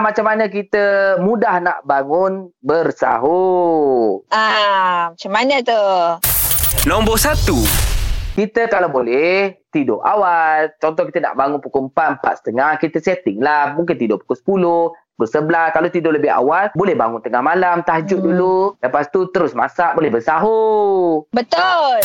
macam mana kita mudah nak bangun bersahur. Ah, macam mana tu? Nombor 1. Kita kalau boleh tidur awal. Contoh kita nak bangun pukul 4, 4.30. Kita setting lah. Mungkin tidur pukul 10, pukul 11. Kalau tidur lebih awal, boleh bangun tengah malam. Tahajud Hmm. dulu. Lepas tu terus masak. Boleh bersahur. Betul.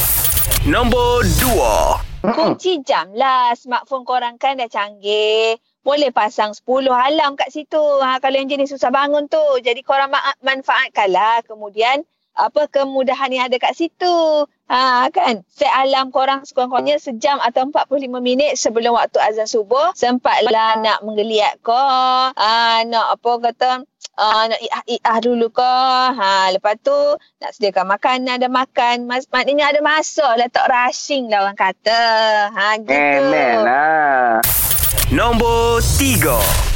Nombor 2. Kunci jam lah. Smartphone korang kan dah canggih. Boleh pasang 10 alarm kat situ. Ha, kalau yang jenis susah bangun tu. Jadi korang ma- manfaatkanlah. Kemudian apa kemudahan yang ada kat situ. Ha kan. Set alarm korang sekurang-kurangnya sejam atau 45 minit sebelum waktu azan subuh. Sempatlah nak menggeliat ko. Ha, nak apa kata Uh, nak i'ah dulu ke. Ha, lepas tu nak sediakan makanan, ada makan. Mas, maknanya ada masa lah. Tak rushing lah orang kata. Ha, gitu. Amen lah. Nombor 3.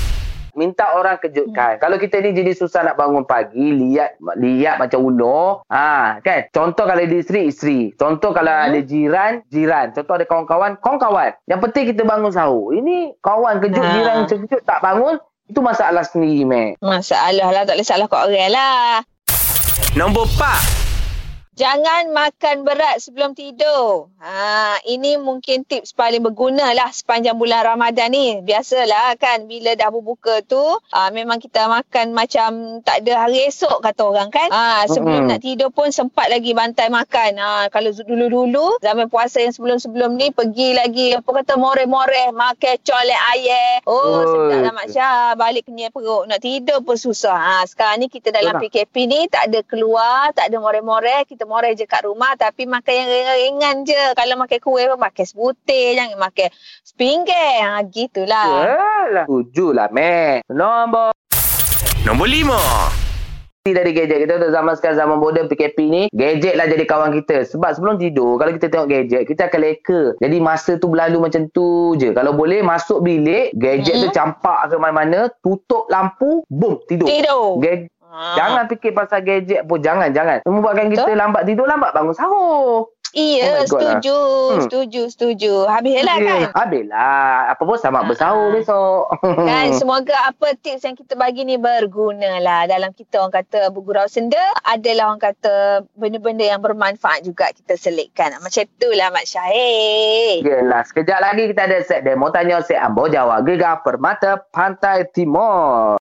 Minta orang kejutkan. Kalau kita ni jadi susah nak bangun pagi, lihat lihat macam ulo. Ha, kan? Contoh kalau ada isteri, isteri. Contoh kalau Hmm. ada jiran, jiran. Contoh ada kawan-kawan, kawan-kawan. Yang penting kita bangun sahur. Ini kawan kejut, Ha. jiran kejut tak bangun, itu masalah sendiri, Mek. Masalah lah. Tak boleh salah kat orang lah. Nombor 4. Jangan makan berat sebelum tidur. Ha, ini mungkin tips paling berguna lah sepanjang bulan Ramadan ni. Biasalah kan bila dah berbuka tu ha, memang kita makan macam tak ada hari esok kata orang kan. Ha, sebelum Mm-mm. nak tidur pun sempat lagi bantai makan. Ha, kalau dulu-dulu zaman puasa yang sebelum-sebelum ni pergi lagi apa kata more-more makan colek ayam. Oh, Oi. sedap lah Mak Syah. Balik kenyal perut. Nak tidur pun susah. Ha, sekarang ni kita dalam Betul PKP ni tak ada keluar, tak ada more-more. Kita more je kat rumah tapi makan yang ringan-ringan je. Kalau makan kuih pun makan sebutir. Jangan makan sepinggir. Ha, gitulah. Yalah. Tujuh lah, Mek. Nombor Nombor 5. dari gadget kita tu zaman sekarang zaman moden PKP ni gadget lah jadi kawan kita sebab sebelum tidur kalau kita tengok gadget kita akan leka jadi masa tu berlalu macam tu je kalau boleh masuk bilik gadget Hmm. tu campak ke mana-mana tutup lampu boom tidur Tidur. Ga- Ha. Jangan fikir pasal gadget pun jangan jangan membuatkan kita Betul. lambat tidur lambat bangun sahur Iya, Oh God lah. setuju. Hmm. Setuju, setuju. Habislah kan? Habislah apa pun sama Ah. bersahur besok Kan semoga apa tips yang kita bagi ni berguna lah dalam kita orang kata bergurau senda adalah orang kata benda-benda yang bermanfaat juga kita selitkan. Macam tu lah Mak Syahir. Yelah, sekejap lagi kita ada set demo tanya set Ambo Jawa Gegar Permata Pantai Timur.